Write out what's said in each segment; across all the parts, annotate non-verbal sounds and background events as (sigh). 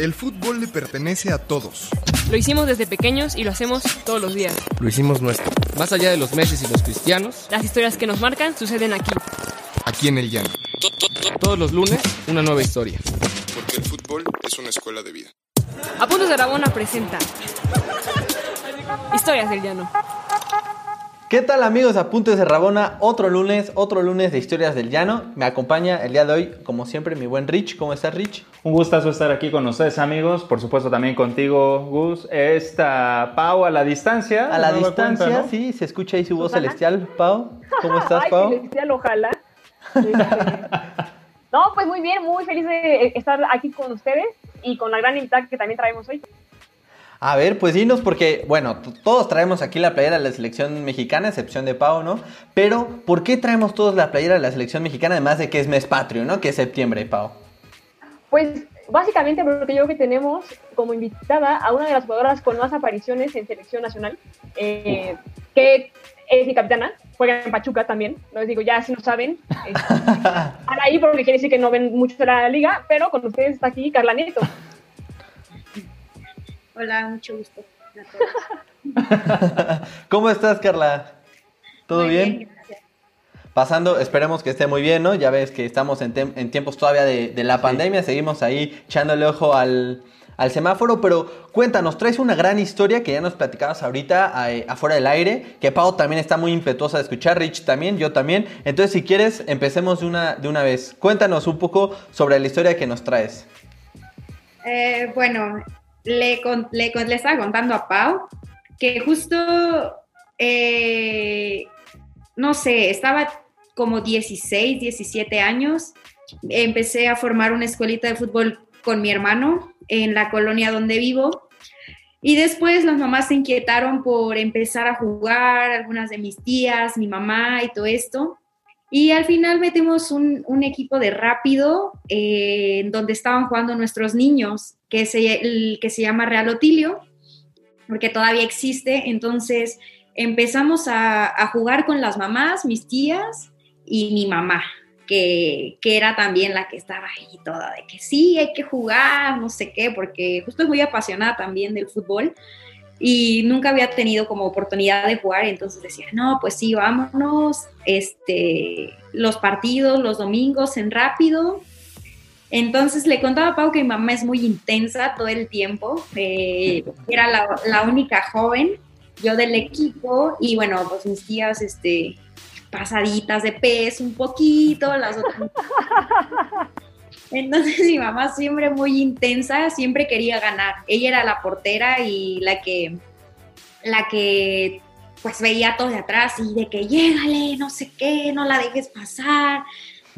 El fútbol le pertenece a todos. Lo hicimos desde pequeños y lo hacemos todos los días. Lo hicimos nuestro. Más allá de los meses y los cristianos, Las historias que nos marcan suceden aquí. Aquí en el llano. todos los lunes, una nueva historia. Porque el fútbol es una escuela de vida. Apuntes de Rabona presenta (laughs) Historias del Llano. ¿Qué tal amigos de Apuntes de Rabona? Otro lunes, otro lunes de Historias del Llano. Me acompaña el día de hoy, como siempre, mi buen Rich. ¿Cómo estás, Rich? Un gustazo estar aquí con ustedes, amigos. Por supuesto, también contigo, Gus. Esta Pau a la distancia. A la distancia, cuenta, ¿no? sí, se escucha ahí su voz Susana. celestial. Pau, ¿cómo (laughs) estás, Ay, Pau? celestial, ojalá. (laughs) Este, No, pues muy bien, muy feliz de estar aquí con ustedes y con la gran invitada que también traemos hoy. A ver, pues dinos, porque, bueno, todos traemos aquí la playera de la selección mexicana, a excepción de Pau, ¿no? Pero, ¿por qué traemos todos la playera de la selección mexicana, además de que es mes patrio, ¿no? Que es septiembre, Pau. Pues básicamente porque yo creo que tenemos como invitada a una de las jugadoras con más apariciones en selección nacional, eh, que es mi capitana, juega en Pachuca también, les digo, ya si no saben, (laughs) eh, ahora ahí porque quiere decir que no ven mucho la liga, pero con ustedes está aquí Carla Nieto. Hola, mucho gusto. a todos. (laughs) ¿Cómo estás, Carla? ¿Todo Muy bien? gracias. Pasando, esperemos que esté muy bien, ¿no? Ya ves que estamos en, tem- en tiempos todavía de, de la pandemia, seguimos ahí echándole ojo al, al semáforo, pero cuéntanos, traes una gran historia que ya nos platicabas ahorita eh, afuera del aire, que Pau también está muy impetuosa de escuchar, Rich también, yo también. Entonces, si quieres, empecemos de una, de una vez. Cuéntanos un poco sobre la historia que nos traes. Eh, bueno, le, le, le estaba contando a Pau que justo, eh, no sé, estaba como 16, 17 años. Empecé a formar una escuelita de fútbol con mi hermano en la colonia donde vivo. Y después las mamás se inquietaron por empezar a jugar, algunas de mis tías, mi mamá y todo esto. Y al final metimos un, un equipo de rápido eh, donde estaban jugando nuestros niños, que se, el, que se llama Real Otilio, porque todavía existe. Entonces empezamos a, a jugar con las mamás, mis tías y mi mamá, que, que era también la que estaba ahí toda, de que sí, hay que jugar, no sé qué, porque justo es muy apasionada también del fútbol y nunca había tenido como oportunidad de jugar, entonces decía, no, pues sí, vámonos, este, los partidos, los domingos en rápido. Entonces le contaba a Pau que mi mamá es muy intensa todo el tiempo, eh, era la, la única joven, yo del equipo, y bueno, pues mis tías, este, pasaditas de peso un poquito, las otras (laughs) entonces mi mamá siempre muy intensa, siempre quería ganar. Ella era la portera y la que, la que pues veía todo de atrás y de que llégale, no sé qué, no la dejes pasar,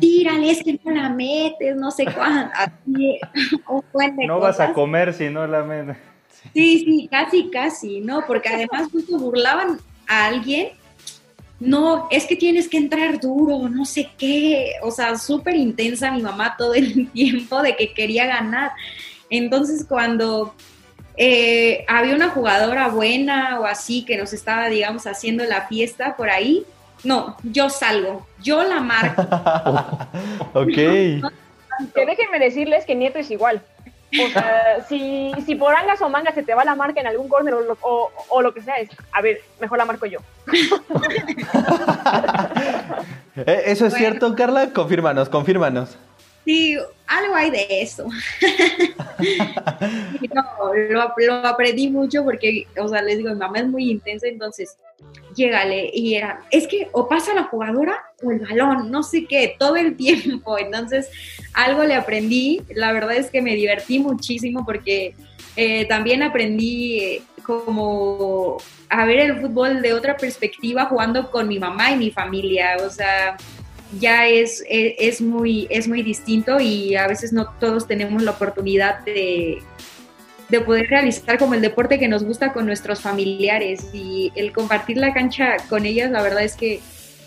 tírale, es que no la metes, no sé cuánto. (laughs) De No vas a comer si no la metes. Sí, sí, casi, casi, ¿no? Porque además justo burlaban a alguien. No, es que tienes que entrar duro, no sé qué. O sea, súper intensa mi mamá todo el (laughs) tiempo de que quería ganar. Entonces, cuando eh, había una jugadora buena o así que nos estaba, digamos, haciendo la fiesta por ahí, no, yo salgo, yo la marco. (laughs) ok. Que déjenme decirles que Nieto es igual. O sea, (laughs) si, si por angas o mangas se te va la marca en algún corner o lo, o- o lo que sea, es, a ver, mejor la marco yo. (laughs) Eh, ¿Eso es Bueno. cierto, Carla? Confírmanos, confírmanos. Sí, algo hay de eso. (laughs) No, lo, lo aprendí mucho porque, o sea, les digo, mi mamá es muy intensa, entonces, llégale. Y era, es que o pasa la jugadora o el balón, no sé qué, todo el tiempo. Entonces, algo le aprendí. La verdad es que me divertí muchísimo porque eh, también aprendí eh, como a ver el fútbol de otra perspectiva jugando con mi mamá y mi familia. O sea, ya es, es, es muy, es muy distinto y a veces no todos tenemos la oportunidad de, de poder realizar como el deporte que nos gusta con nuestros familiares y el compartir la cancha con ellas, la verdad es que,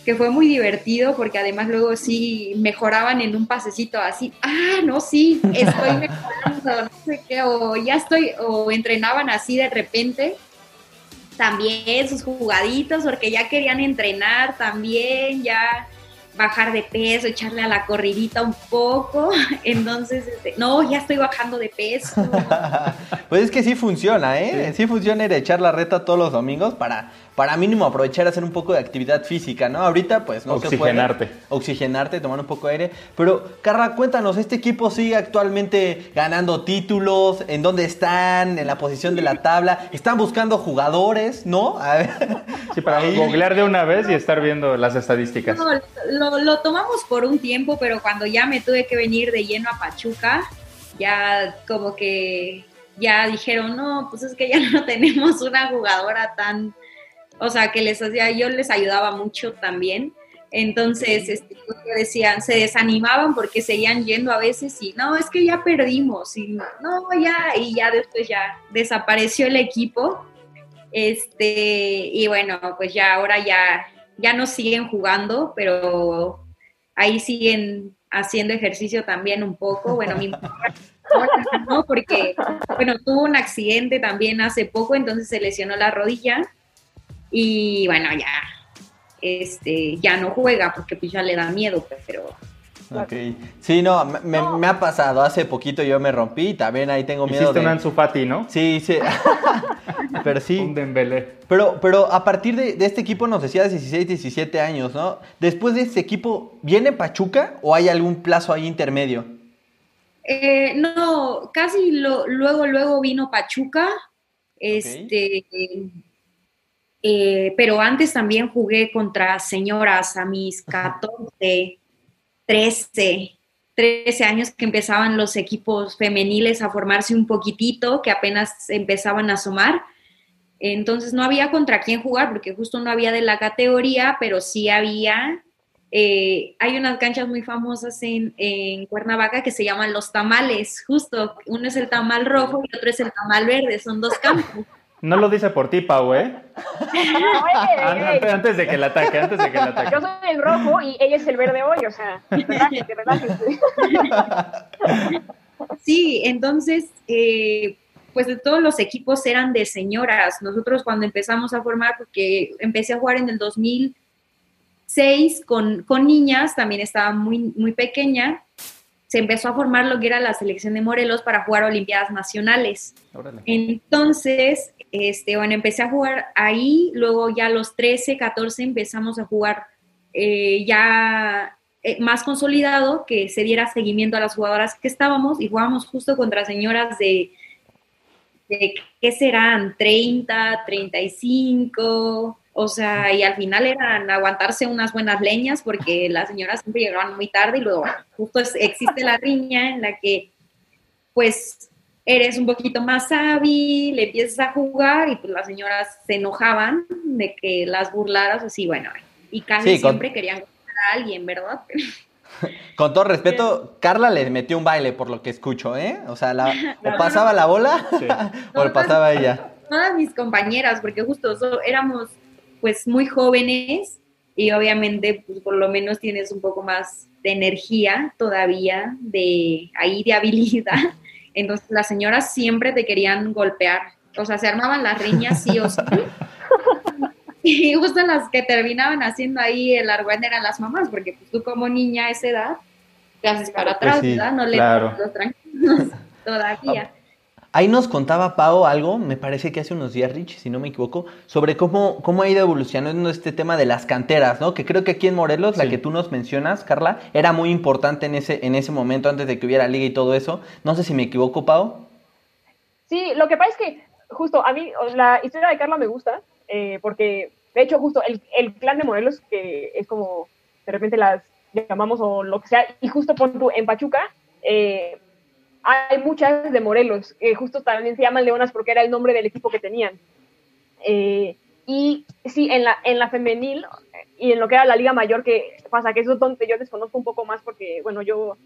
que fue muy divertido porque además luego sí mejoraban en un pasecito así, ah, no, sí, estoy (laughs) mejorando, no sé qué, o ya estoy, o entrenaban así de repente también sus jugaditos porque ya querían entrenar también, ya bajar de peso, echarle a la corridita un poco. (laughs) Entonces, este, no, ya estoy bajando de peso. (laughs) pues es que sí funciona, ¿eh? Sí, funciona ir a echar la reta todos los domingos para, para mínimo aprovechar a hacer un poco de actividad física, ¿no? Ahorita pues no Oxigenarte. se puede. Oxigenarte. tomar un poco de aire. Pero, Carla, cuéntanos, ¿este equipo sigue actualmente ganando títulos? ¿En dónde están? ¿En la posición de la tabla? ¿Están buscando jugadores? ¿No? A ver. (laughs) Sí, para googlear de una vez y estar viendo las estadísticas. No, lo, lo tomamos por un tiempo, pero cuando ya me tuve que venir de lleno a Pachuca, ya como que ya dijeron, no, pues es que ya (laughs) no tenemos una jugadora tan, o sea, que les hacía, yo les ayudaba mucho también. Entonces, este, pues, decían, se desanimaban porque seguían yendo a veces y no, es que ya perdimos y no, ya, y ya después ya desapareció el equipo. Este, y bueno, pues ya ahora ya, ya no siguen jugando, pero ahí siguen haciendo ejercicio también un poco. Bueno, mi (laughs) no, porque, bueno, tuvo un accidente también hace poco, entonces se lesionó la rodilla y bueno, ya, este, ya no juega porque pues ya le da miedo, pero... Ok. Sí, no me, ha pasado. Hace poquito yo me rompí y también ahí tengo miedo Hiciste de... un Anzufati, ¿no? Sí, sí. (laughs) pero sí. Un Dembélé. Pero, pero a partir de, este equipo nos decías 16, 17 años, ¿no? Después de este equipo, ¿viene Pachuca o hay algún plazo ahí intermedio? Eh, no, casi lo, luego, luego vino Pachuca. Este... Eh, pero antes también jugué contra señoras a mis 14, 13, 13 años que empezaban los equipos femeniles a formarse un poquitito, que apenas empezaban a asomar. Entonces no había contra quién jugar porque justo no había de la categoría, pero sí había. Eh, hay unas canchas muy famosas en, en, Cuernavaca que se llaman los tamales, justo. Uno es el tamal rojo y otro es el tamal verde, son dos campos. (laughs) No lo dice por ti, Pau, ¿eh? antes, de que la ataque, antes de que la ataque. Yo soy el rojo y ella es el verde hoy, o sea, relájate, relájate. Sí, entonces, eh, pues de todos los equipos eran de señoras. Nosotros cuando empezamos a formar, porque empecé a jugar en el 2006 con, con niñas, también estaba muy, muy pequeña, se empezó a formar lo que era la selección de Morelos para jugar Olimpiadas Nacionales. Entonces, este, bueno, empecé a jugar ahí, luego ya a los 13, 14 empezamos a jugar eh, ya eh, más consolidado, que se diera seguimiento a las jugadoras que estábamos y jugábamos justo contra señoras de, de ¿qué serán? 30, 35, o sea, y al final eran aguantarse unas buenas leñas porque las señoras siempre llegaban muy tarde y luego justo existe la riña en la que pues eres un poquito más hábil, empiezas a jugar y pues las señoras se enojaban de que las burlaras así, bueno, y casi siempre querían a alguien, ¿verdad? (laughs) Con todo respeto, Carla le metió un baile por lo que escucho, ¿eh? O sea, (laughs) o pasaba la bola (laughs) o le pasaba a ella. Todas mis compañeras, porque justo éramos pues muy jóvenes y obviamente pues por lo menos tienes un poco más de energía todavía, de ahí de habilidad. (laughs) Entonces las señoras siempre te querían golpear, o sea, se armaban las riñas sí o sí. (laughs) Y justo las que terminaban haciendo ahí el argüende eran las mamás, porque pues, tú como niña a esa edad te haces para pues atrás, ¿verdad? No le claro. los tranquilos (laughs) todavía. Ahí nos contaba Pau algo, me parece que hace unos días, Rich, si no me equivoco, sobre cómo, cómo ha ido evolucionando este tema de las canteras, ¿no? Que creo que aquí en Morelos, la que tú nos mencionas, Carla, era muy importante en ese, en ese momento, antes de que hubiera liga y todo eso. No sé si me equivoco, Pau. Sí, lo que pasa es que justo a mí la historia de Carla me gusta, eh, porque de hecho justo el, el clan de Morelos, que es como de repente las llamamos o lo que sea, y justo por tú, en Pachuca, eh, hay muchas de Morelos, que justo también se llaman Leonas porque era el nombre del equipo que tenían. Eh, y sí, en la, en la femenil y en lo que era la Liga Mayor, que pasa que eso es donde yo desconozco un poco más porque, bueno, yo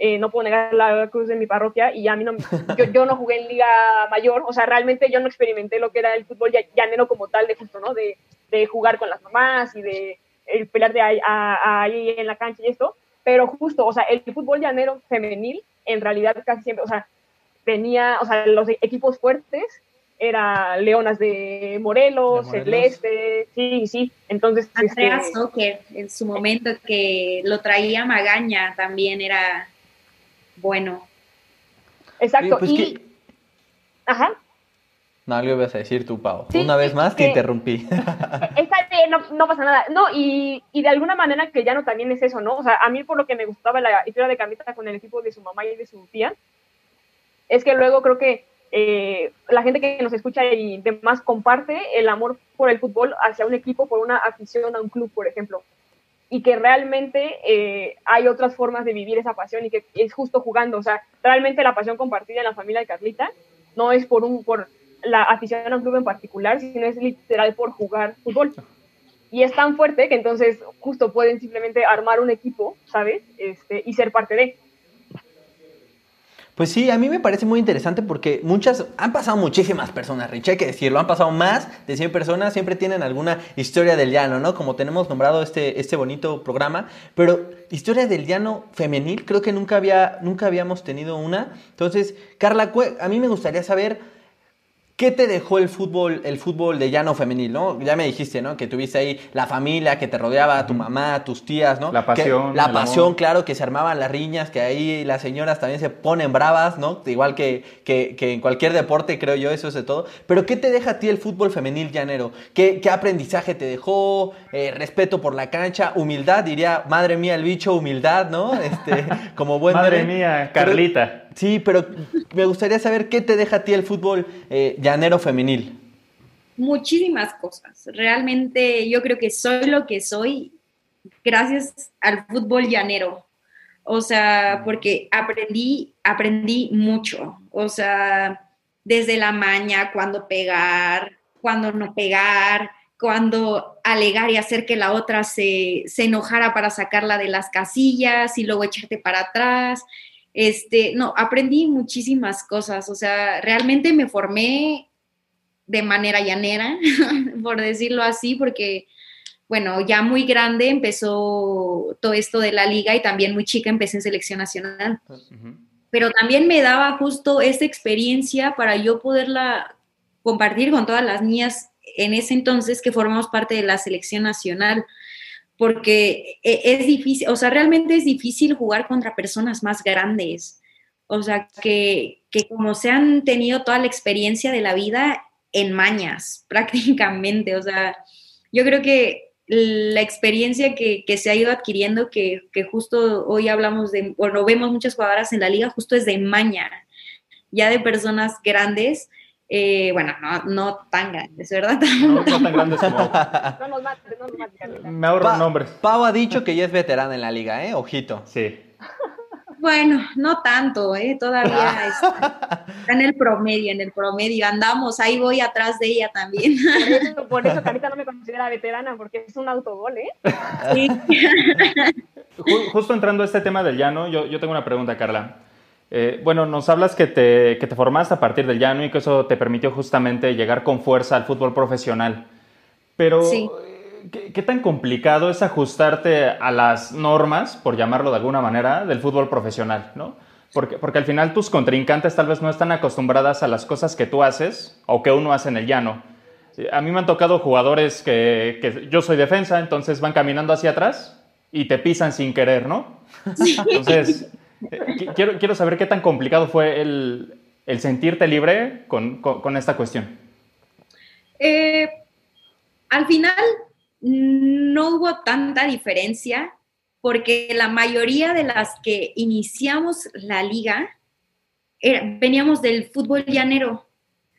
eh, no puedo negar la cruz de mi parroquia y a mí no, yo, yo, no jugué en Liga Mayor, o sea, realmente yo no experimenté lo que era el fútbol llanero como tal, de justo, ¿no? De, de jugar con las mamás y de el pelear de ahí, ahí en la cancha y esto, pero justo, o sea, el fútbol llanero femenil en realidad casi siempre, o sea, tenía, o sea, los equipos fuertes era Leonas de Morelos, De Morelos. Celeste, sí, sí. Entonces, Andrea este, Soccer, en su momento que lo traía Magaña, también era bueno. exacto. Pues y, que- ajá, No, algo ibas a decir tú, Pau. Sí, Una vez más te que- interrumpí. (laughs) está bien, no, no pasa nada. No, y, y de alguna manera que ya no también es eso, ¿no? O sea, a mí por lo que me gustaba la historia de Carlita con el equipo de su mamá y de su tía, es que luego creo que eh, la gente que nos escucha y demás comparte el amor por el fútbol hacia un equipo, por una afición a un club, por ejemplo. Y que realmente eh, hay otras formas de vivir esa pasión y que es justo jugando. O sea, realmente la pasión compartida en la familia de Carlita no es por un por la afición a un club en particular, sino es literal por jugar fútbol. Y es tan fuerte que entonces justo pueden simplemente armar un equipo, ¿sabes? Este, y ser parte de. Pues sí, a mí me parece muy interesante porque muchas, han pasado muchísimas personas, Rich, hay que decirlo, han pasado más de 100 personas, siempre tienen alguna historia del llano, ¿no? Como tenemos nombrado este, este bonito programa, pero historia del llano femenil, creo que nunca, había, nunca habíamos tenido una. Entonces, Carla, a mí me gustaría saber ¿Qué te dejó el fútbol, el fútbol de llano femenil, no? Ya me dijiste, ¿no? Que tuviste ahí la familia que te rodeaba, tu mamá, tus tías, ¿no? La Que- pasión, la pasión, amor. claro, que se armaban las riñas, que ahí las señoras también se ponen bravas, ¿no? Igual que, que, que en cualquier deporte, creo yo, eso es de todo. Pero ¿qué te deja a ti el fútbol femenil llanero? ¿Qué, qué aprendizaje te dejó? Eh, respeto por la cancha, humildad, diría, madre mía, el bicho, humildad, ¿no? Este, (laughs) como buen Madre mía, Pero- Carlita. Sí, pero me gustaría saber qué te deja a ti el fútbol eh, llanero femenil. muchísimas cosas. Realmente yo creo que soy lo que soy gracias al fútbol llanero. O sea, porque aprendí, aprendí mucho. O sea, desde la maña, cuando pegar, cuando no pegar, cuando alegar y hacer que la otra se, se enojara para sacarla de las casillas y luego echarte para atrás. Este, no, aprendí muchísimas cosas. O sea, realmente me formé de manera llanera, (laughs) por decirlo así, porque, bueno, ya muy grande empezó todo esto de la liga y también muy chica empecé en selección nacional. Pero también me daba justo esta experiencia para yo poderla compartir con todas las niñas en ese entonces que formamos parte de la selección nacional, porque e- es difícil, o sea, realmente es difícil jugar contra personas más grandes. O sea, que, que como se han tenido toda la experiencia de la vida en mañas, (laughs) prácticamente. O sea, yo creo que la experiencia que, que se ha ido adquiriendo, que, que justo hoy hablamos de, o lo vemos muchas jugadoras en la liga, justo es de maña, ya de personas grandes, eh, bueno, no, no tan grandes, ¿verdad? No, no tan grandes como. (laughs) No nos mates, no nos mates. Me ahorro Pa- nombres. Pau ha dicho que ya es veterana en la liga, ¿eh? Ojito. Sí. Bueno, no tanto, ¿eh? Todavía está, está en el promedio, en el promedio. Andamos, ahí voy atrás de ella también. Por eso, por eso Carlita no me considera veterana, porque es un autogol, ¿eh? Sí. Ju- Justo entrando a este tema del llano, yo, yo tengo una pregunta, Carla. Eh, bueno, nos hablas que te, que te formaste a partir del llano y que eso te permitió justamente llegar con fuerza al fútbol profesional. Pero, Sí. eh, ¿qué, qué tan complicado es ajustarte a las normas, por llamarlo de alguna manera, del fútbol profesional, ¿no? Porque, porque al final tus contrincantes tal vez no están acostumbradas a las cosas que tú haces o que uno hace en el llano. A mí me han tocado jugadores que, que yo soy defensa, entonces van caminando hacia atrás y te pisan sin querer, ¿no? Entonces, quiero, quiero saber qué tan complicado fue el, el sentirte libre con, con- con esta cuestión. Eh, al final no hubo tanta diferencia porque la mayoría de las que iniciamos la liga era- veníamos del fútbol llanero.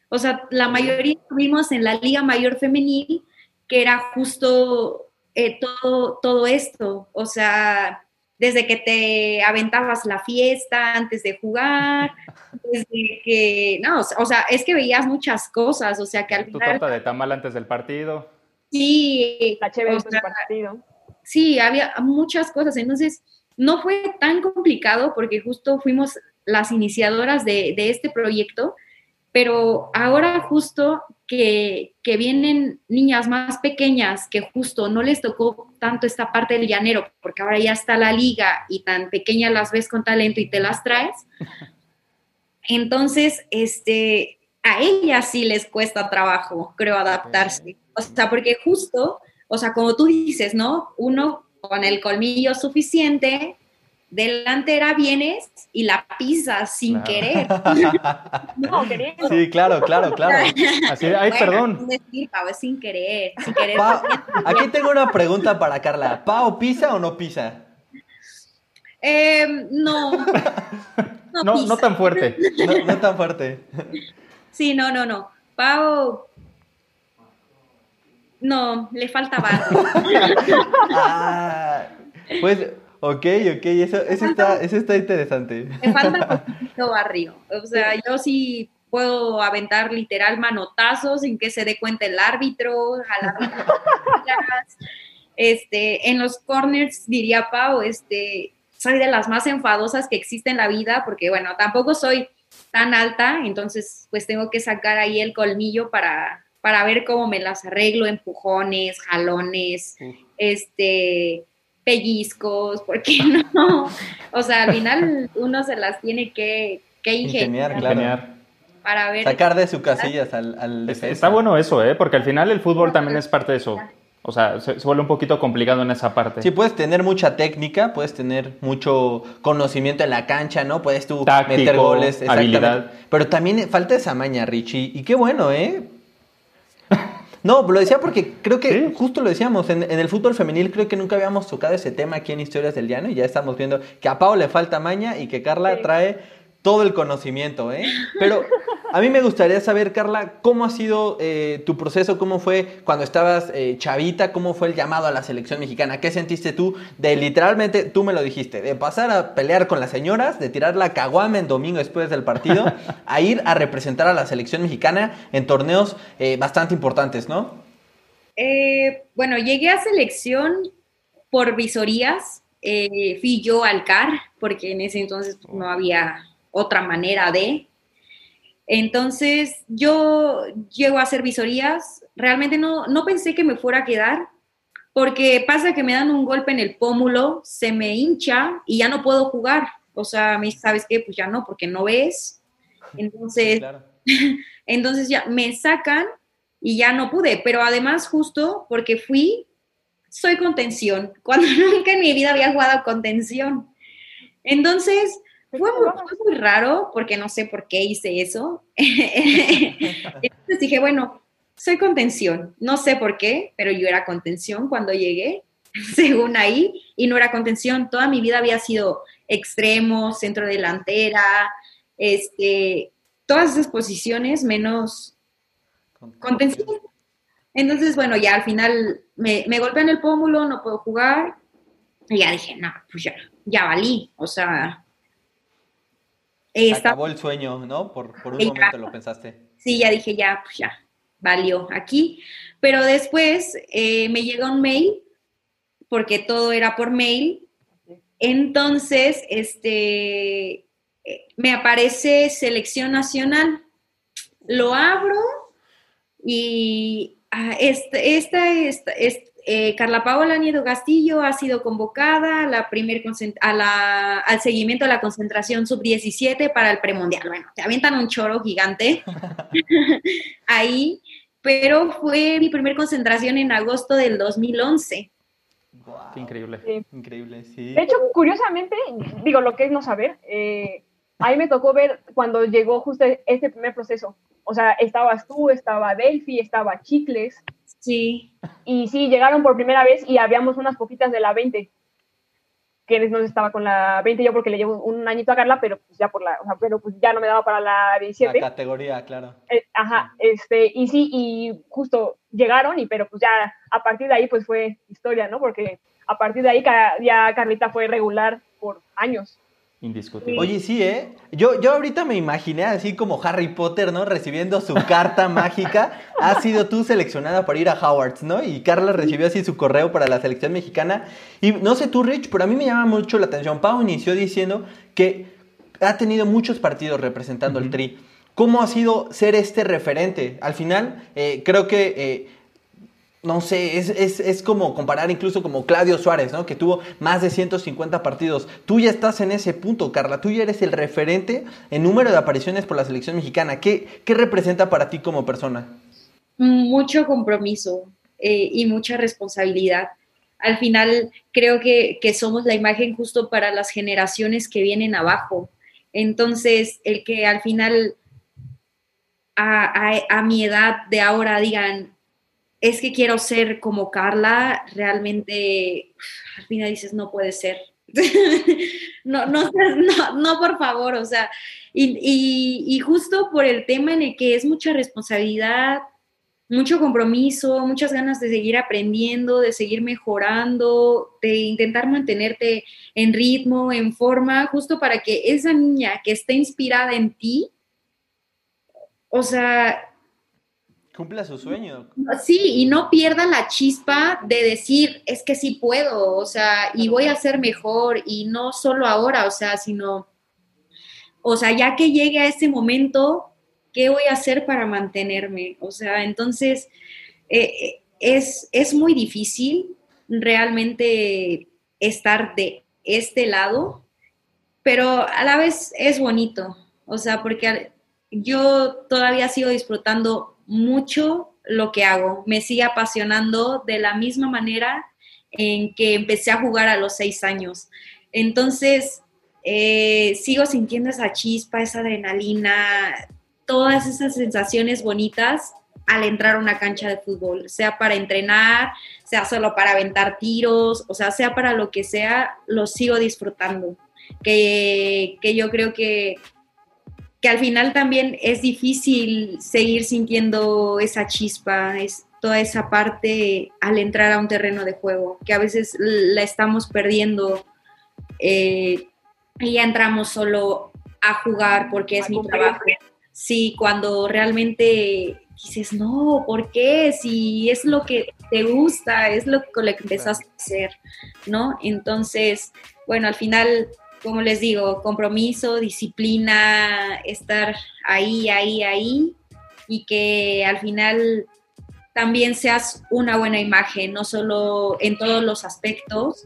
O sea, la mayoría estuvimos en la liga mayor femenil, que era justo eh, todo, todo esto. O sea, desde que te aventabas la fiesta antes de jugar, (laughs) desde que, no, o sea- es que veías muchas cosas, o sea, que al Tu final torta de tamal antes del partido. sí, La chévere o del sea, partido. sí, había muchas cosas, entonces no fue tan complicado porque justo fuimos las iniciadoras de, de este proyecto, pero ahora justo que, que vienen niñas más pequeñas que justo no les tocó tanto esta parte del llanero, porque ahora ya está la liga y tan pequeñas las ves con talento y te las traes. (laughs) Entonces, este, a ellas sí les cuesta trabajo, creo, adaptarse. O sea, porque justo, o sea, como tú dices, ¿no? Uno con el colmillo suficiente, delantera vienes y la pisas sin Claro. querer. (laughs) No, queriendo. Sí, claro, claro, claro. Así ay, Bueno, perdón. es decir, Pau, es sin querer, sin querer. Pa- aquí tengo una pregunta para Carla. ¿Pao pisa o no pisa? Eh, (laughs) no. No, No, pisa. no tan fuerte. No, no tan fuerte. Sí, no, no, no. Pau. No, le falta barro. (laughs) Ah, pues, ok, ok, eso, eso, está, eso está interesante. Le falta (laughs) poquito barrio. O sea, yo sí puedo aventar literal manotazos sin que se dé cuenta el árbitro, jalar las este, en los corners diría Pau, este, soy de las más enfadosas que existe en la vida, porque bueno, tampoco soy tan alta, entonces pues tengo que sacar ahí el colmillo para, para ver cómo me las arreglo, empujones, jalones, este, pellizcos, porque (laughs) no, o sea, al final uno se las tiene que, que ingeniar, Ingeniar, claro. Para ver. Sacar de su casillas al, al Es- defensa. Está bueno eso, ¿eh? Porque al final el fútbol también es parte de eso. O sea, se, se vuelve un poquito complicado en esa parte. Sí, puedes tener mucha técnica, puedes tener mucho conocimiento en la cancha, ¿no? Puedes tú Táctico, meter goles, exactamente. habilidad. Pero también falta esa maña, Richie. Y qué bueno, ¿eh? No, lo decía porque creo que Sí. justo lo decíamos, en, en el fútbol femenil creo que nunca habíamos tocado ese tema aquí en Historias del Llano y ya estamos viendo que a Pau le falta maña y que Carla Sí. trae todo el conocimiento, ¿eh? Pero a mí me gustaría saber, Carla, cómo ha sido eh, tu proceso, cómo fue cuando estabas eh, chavita, cómo fue el llamado a la selección mexicana, qué sentiste tú de literalmente, tú me lo dijiste, de pasar a pelear con las señoras, de tirar la caguama en domingo después del partido, a ir a representar a la selección mexicana en torneos eh, bastante importantes, ¿no? Eh, bueno, llegué a selección por visorías. fui yo al CAR, porque en ese entonces pues, no había otra manera de. Entonces, yo llego a hacer visorías. Realmente no, no pensé que me fuera a quedar, porque pasa que me dan un golpe en el pómulo, se me hincha y ya no puedo jugar. O sea, me ¿sabes qué? Pues ya no, porque no ves. (laughs) Entonces, Claro. (laughs) entonces ya me sacan y ya no pude, pero además justo porque fui, soy contención, cuando (laughs) nunca en mi vida había jugado contención. Entonces, fue muy, fue muy raro porque no sé por qué hice eso. (laughs) Entonces dije, bueno, soy contención, no sé por qué, pero yo era contención cuando llegué, (laughs) según ahí, y no era contención, toda mi vida había sido extremo, centro delantera, este, todas esas posiciones menos contención. Entonces, bueno, ya al final me, me golpean el pómulo, no puedo jugar. Y ya dije, no, pues ya, ya valí. O sea, Acabó el sueño, ¿no? Por, por un Ya. momento lo pensaste. sí, ya dije, ya, pues ya, valió aquí. Pero después eh, me llega un mail, porque todo era por mail. Entonces, este, eh, me aparece selección nacional. Lo abro y ah, este- esta, esta, es- eh, Carla Paola Nieto Castillo ha sido convocada a la primer a la- al seguimiento de la concentración sub-17 para el premundial. Bueno, te avientan un choro gigante (laughs) ahí, pero fue mi primer concentración en agosto del 2011. Guau, Qué increíble. Sí. Increíble, sí. De hecho, curiosamente, digo, lo que es no saber, eh, a mí me tocó ver cuando llegó justo este primer proceso. O sea, estabas tú, estaba Delphi, estaba Chicles, Sí, y sí, llegaron por primera vez y habíamos unas poquitas de la 20. Que no estaba con la 20 yo porque le llevo un añito a Carla, pero pues ya por la, o sea, pero pues ya no me daba para la La 17. categoría, claro. Eh, ajá, este, y sí, y justo llegaron, y pero pues ya a partir de ahí pues fue historia, ¿no? Porque a partir de ahí ya Carlita fue regular por años. Indiscutible. Oye, sí, ¿eh? Yo, yo ahorita me imaginé así como Harry Potter, ¿no? Recibiendo su carta (laughs) mágica. Has sido tú seleccionada para ir a Howard's, ¿no? Y Carla recibió así su correo para la selección mexicana. Y no sé tú, Rich, pero a mí me llama mucho la atención. Pau inició diciendo que ha tenido muchos partidos representando el Tri. ¿Cómo ha sido ser este referente? Al final, eh, creo que... eh, no sé, es, es, es, como comparar incluso como Claudio Suárez, ¿no? Que tuvo más de 150 partidos. Tú ya estás en ese punto, Carla. Tú ya eres el referente en número de apariciones por la selección mexicana. ¿Qué, qué representa para ti como persona? Mucho compromiso eh, y mucha responsabilidad. Al final creo que, que somos la imagen justo para las generaciones que vienen abajo. Entonces, el que al final a, a, a mi edad de ahora digan, es que quiero ser como Carla, realmente al final dices, no puede ser. (laughs) no, no, no, no, por favor, o sea, y, y, justo por el tema en el que es mucha responsabilidad, mucho compromiso, muchas ganas de seguir aprendiendo, de seguir mejorando, de intentar mantenerte en ritmo, en forma, justo para que esa niña que está inspirada en ti, o sea, Cumpla su sueño. Sí, y no pierda la chispa de decir, es que sí puedo, o sea, y voy a ser mejor, y no solo ahora, o sea, sino, o sea, ya que llegue a ese momento, ¿qué voy a hacer para mantenerme? O sea, entonces, eh, es, es muy difícil realmente estar de este lado, pero a la vez es bonito, o sea, porque yo todavía sigo disfrutando mucho lo que hago. Me sigue apasionando de la misma manera en que empecé a jugar a los seis años. Entonces, eh, sigo sintiendo esa chispa, esa adrenalina, todas esas sensaciones bonitas al entrar a una cancha de fútbol, sea para entrenar, sea solo para aventar tiros, o sea, sea para lo que sea, lo sigo disfrutando. Que, que yo creo que que al final también es difícil seguir sintiendo esa chispa, es toda esa parte al entrar a un terreno de juego, que a veces la estamos perdiendo eh, y ya entramos solo a jugar porque es mi trabajo. Sí, cuando realmente dices, no, ¿por qué? Si es lo que te gusta, es lo que empezaste a hacer, ¿no? Entonces, bueno, al final como les digo, compromiso, disciplina, estar ahí, ahí, ahí, y que al final también seas una buena imagen, no solo en todos los aspectos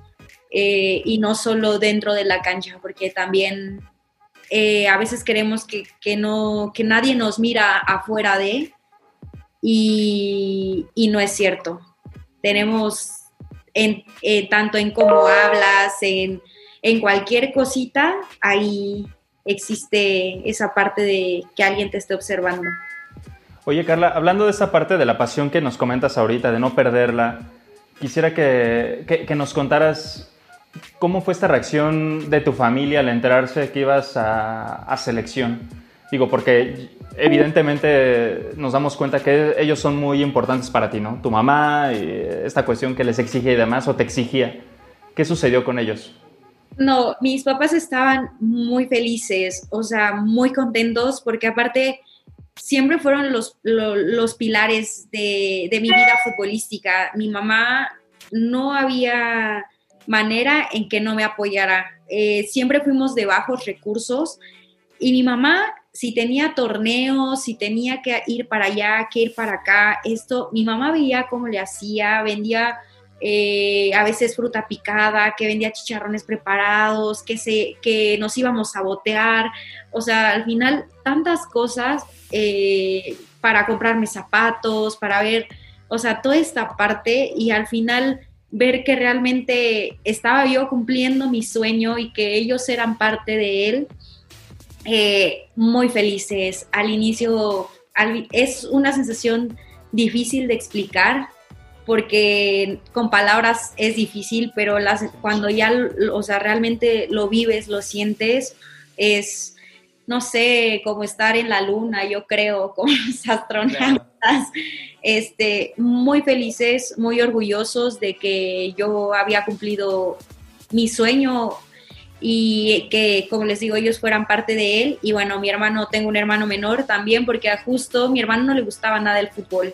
eh, y no solo dentro de la cancha, porque también eh, a veces queremos que, que, no, que nadie nos mira afuera de, y, y no es cierto. Tenemos en, eh, tanto en cómo hablas, en en cualquier cosita, ahí existe esa parte de que alguien te esté observando. Oye, Carla, hablando de esa parte de la pasión que nos comentas ahorita, de no perderla, quisiera que, que, que nos contaras cómo fue esta reacción de tu familia al enterarse que ibas a, a selección. Digo, porque evidentemente nos damos cuenta que ellos son muy importantes para ti, ¿no? Tu mamá, y esta cuestión que les exige y demás, o te exigía. ¿Qué sucedió con ellos? No, mis papás estaban muy felices, o sea, muy contentos, porque aparte siempre fueron los, los, pilares de, de, mi vida futbolística. Mi mamá no había manera en que no me apoyara. Eh, siempre fuimos de bajos recursos y mi mamá, si tenía torneos, si tenía que ir para allá, que ir para acá, esto, mi mamá veía cómo le hacía, vendía eh, a veces fruta picada, que vendía chicharrones preparados, que, se, que nos íbamos a botear, o sea, al final tantas cosas eh, para comprarme zapatos, para ver, o sea, toda esta parte y al final ver que realmente estaba yo cumpliendo mi sueño y que ellos eran parte de él, eh, muy felices. Al inicio es una sensación difícil de explicar, porque con palabras es difícil, pero las, cuando ya, o sea, realmente lo vives, lo sientes, es, no sé, como estar en la luna, yo creo, (laughs) con los astronautas, este, muy felices, muy orgullosos de que yo había cumplido mi sueño y que, como les digo, ellos fueran parte de él. Y bueno, mi hermano, tengo un hermano menor también, porque justo mi hermano no le gustaba nada el fútbol.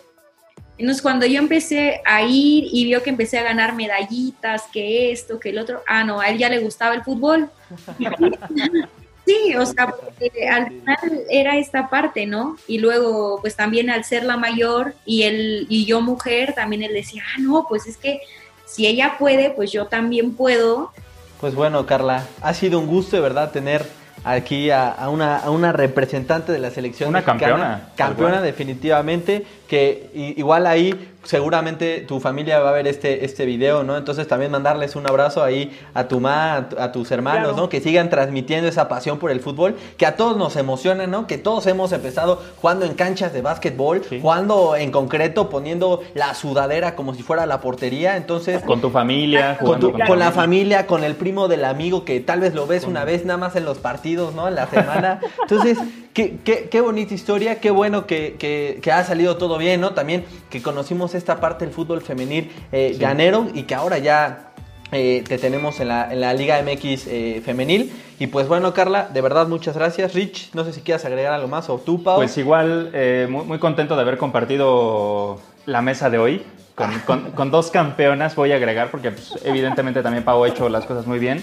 Entonces, cuando yo empecé a ir y vio que empecé a ganar medallitas, que esto, que el otro, ah, no, a él ya le gustaba el fútbol. (laughs) Sí, o sea, porque al final era esta parte, ¿no? Y luego, pues también al ser la mayor y él y yo mujer, también él decía, ah, no, pues es que si ella puede, pues yo también puedo. Pues bueno, Carla, ha sido un gusto de verdad tener aquí a, a una, a una representante de la selección Una mexicana. campeona, Campeona definitivamente, que igual ahí seguramente tu familia va a ver este, este video, ¿no? Entonces también mandarles un abrazo ahí a tu mamá, a, tu- a tus hermanos, Claro. ¿no? Que sigan transmitiendo esa pasión por el fútbol, que a todos nos emociona, ¿no? Que todos hemos empezado jugando en canchas de básquetbol, Sí. jugando en concreto, poniendo la sudadera como si fuera la portería, entonces... Con tu familia, Con, jugando tu- con la familia, con el primo del amigo que tal vez lo ves una vez nada más en los partidos, ¿no? En la (laughs) semana. Entonces, qué, qué, qué bonita historia, qué bueno que, que- que ha salido todo bien, ¿no? También que conocimos esta parte del fútbol femenil eh, Sí. y que ahora ya eh, te tenemos en la, en la Liga MX eh, femenil. Y pues bueno, Carla, de verdad muchas gracias. Rich, no sé si quieras agregar algo más o tú, Pau. Pues igual, eh, muy, muy contento de haber compartido la mesa de hoy. Con, con- con dos campeonas voy a agregar, porque pues, evidentemente también Pau ha hecho las cosas muy bien.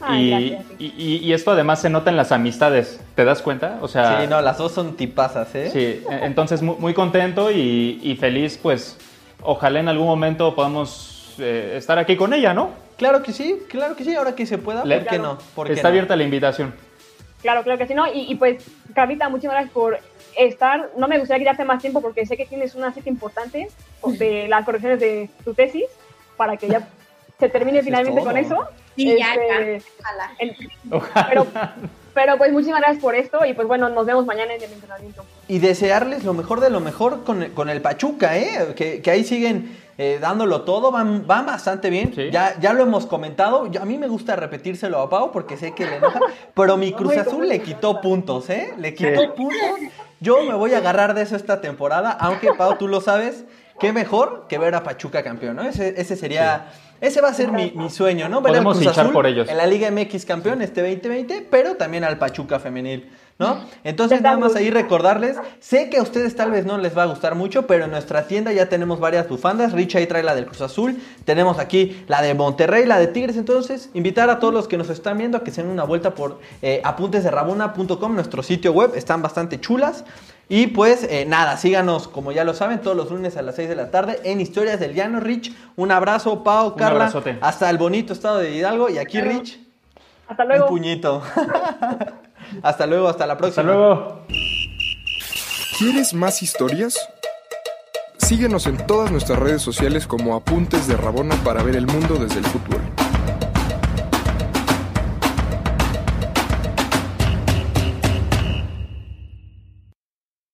Ay, y, gracias, sí. y- y- y esto además se nota en las amistades, ¿te das cuenta? O sea, sí, no, las dos son tipazas, ¿eh? sí, e- entonces muy, muy contento y, y feliz, pues ojalá en algún momento podamos eh, estar aquí con ella, ¿no? Claro que sí, claro que sí, ahora que se pueda, Le- ¿por qué no? ¿Por qué Está no? abierta la invitación. Claro, claro que sí, ¿no? Y, y pues, Carlita, muchísimas gracias por estar. No me gustaría quitarte más tiempo porque sé que tienes una cita importante (laughs) de las correcciones de tu tesis para que ya se termine finalmente todo. con eso. Sí, ya, Este, ya, ojalá. pero, pero pues muchísimas gracias por esto y pues bueno, nos vemos mañana en el entrenamiento. Y desearles lo mejor de lo mejor con, el- con el Pachuca, ¿eh? Que, que ahí siguen eh, dándolo todo, van, van bastante bien. Sí. Ya, ya lo hemos comentado. Yo- a mí me gusta repetírselo a Pau porque sé que le enoja. pero mi (laughs) Cruz Azul le quitó puntos, ¿eh? Le quitó Sí. puntos. Yo me voy a agarrar de eso esta temporada, aunque Pau, tú lo sabes. Qué mejor que ver a Pachuca campeón, ¿no? Ese, ese sería. Ese va a ser mi, mi sueño, ¿no? Ver al Podemos Cruz hinchar Azul por ellos. En la Liga MX campeón este 2020, pero también al Pachuca femenil, ¿no? Entonces, nada más ahí recordarles, sé que a ustedes tal vez no les va a gustar mucho, pero en nuestra tienda ya tenemos varias bufandas. Rich ahí trae la del Cruz Azul, tenemos aquí la de Monterrey, la de Tigres. Entonces, invitar a todos los que nos están viendo a que se den una vuelta por eh, nuestro sitio web, están bastante chulas. Y pues eh, nada, síganos como ya lo saben todos los lunes a las 6 de la tarde en Historias del Llano. Rich, un abrazo, Pau, Carla, abrazote. hasta el bonito estado de Hidalgo. Y aquí, Rich, Hasta un luego. puñito. (laughs) hasta luego, hasta la próxima. Hasta luego. ¿Quieres más historias? Síguenos en todas nuestras redes sociales como Apuntes de Rabona para ver el mundo desde el fútbol.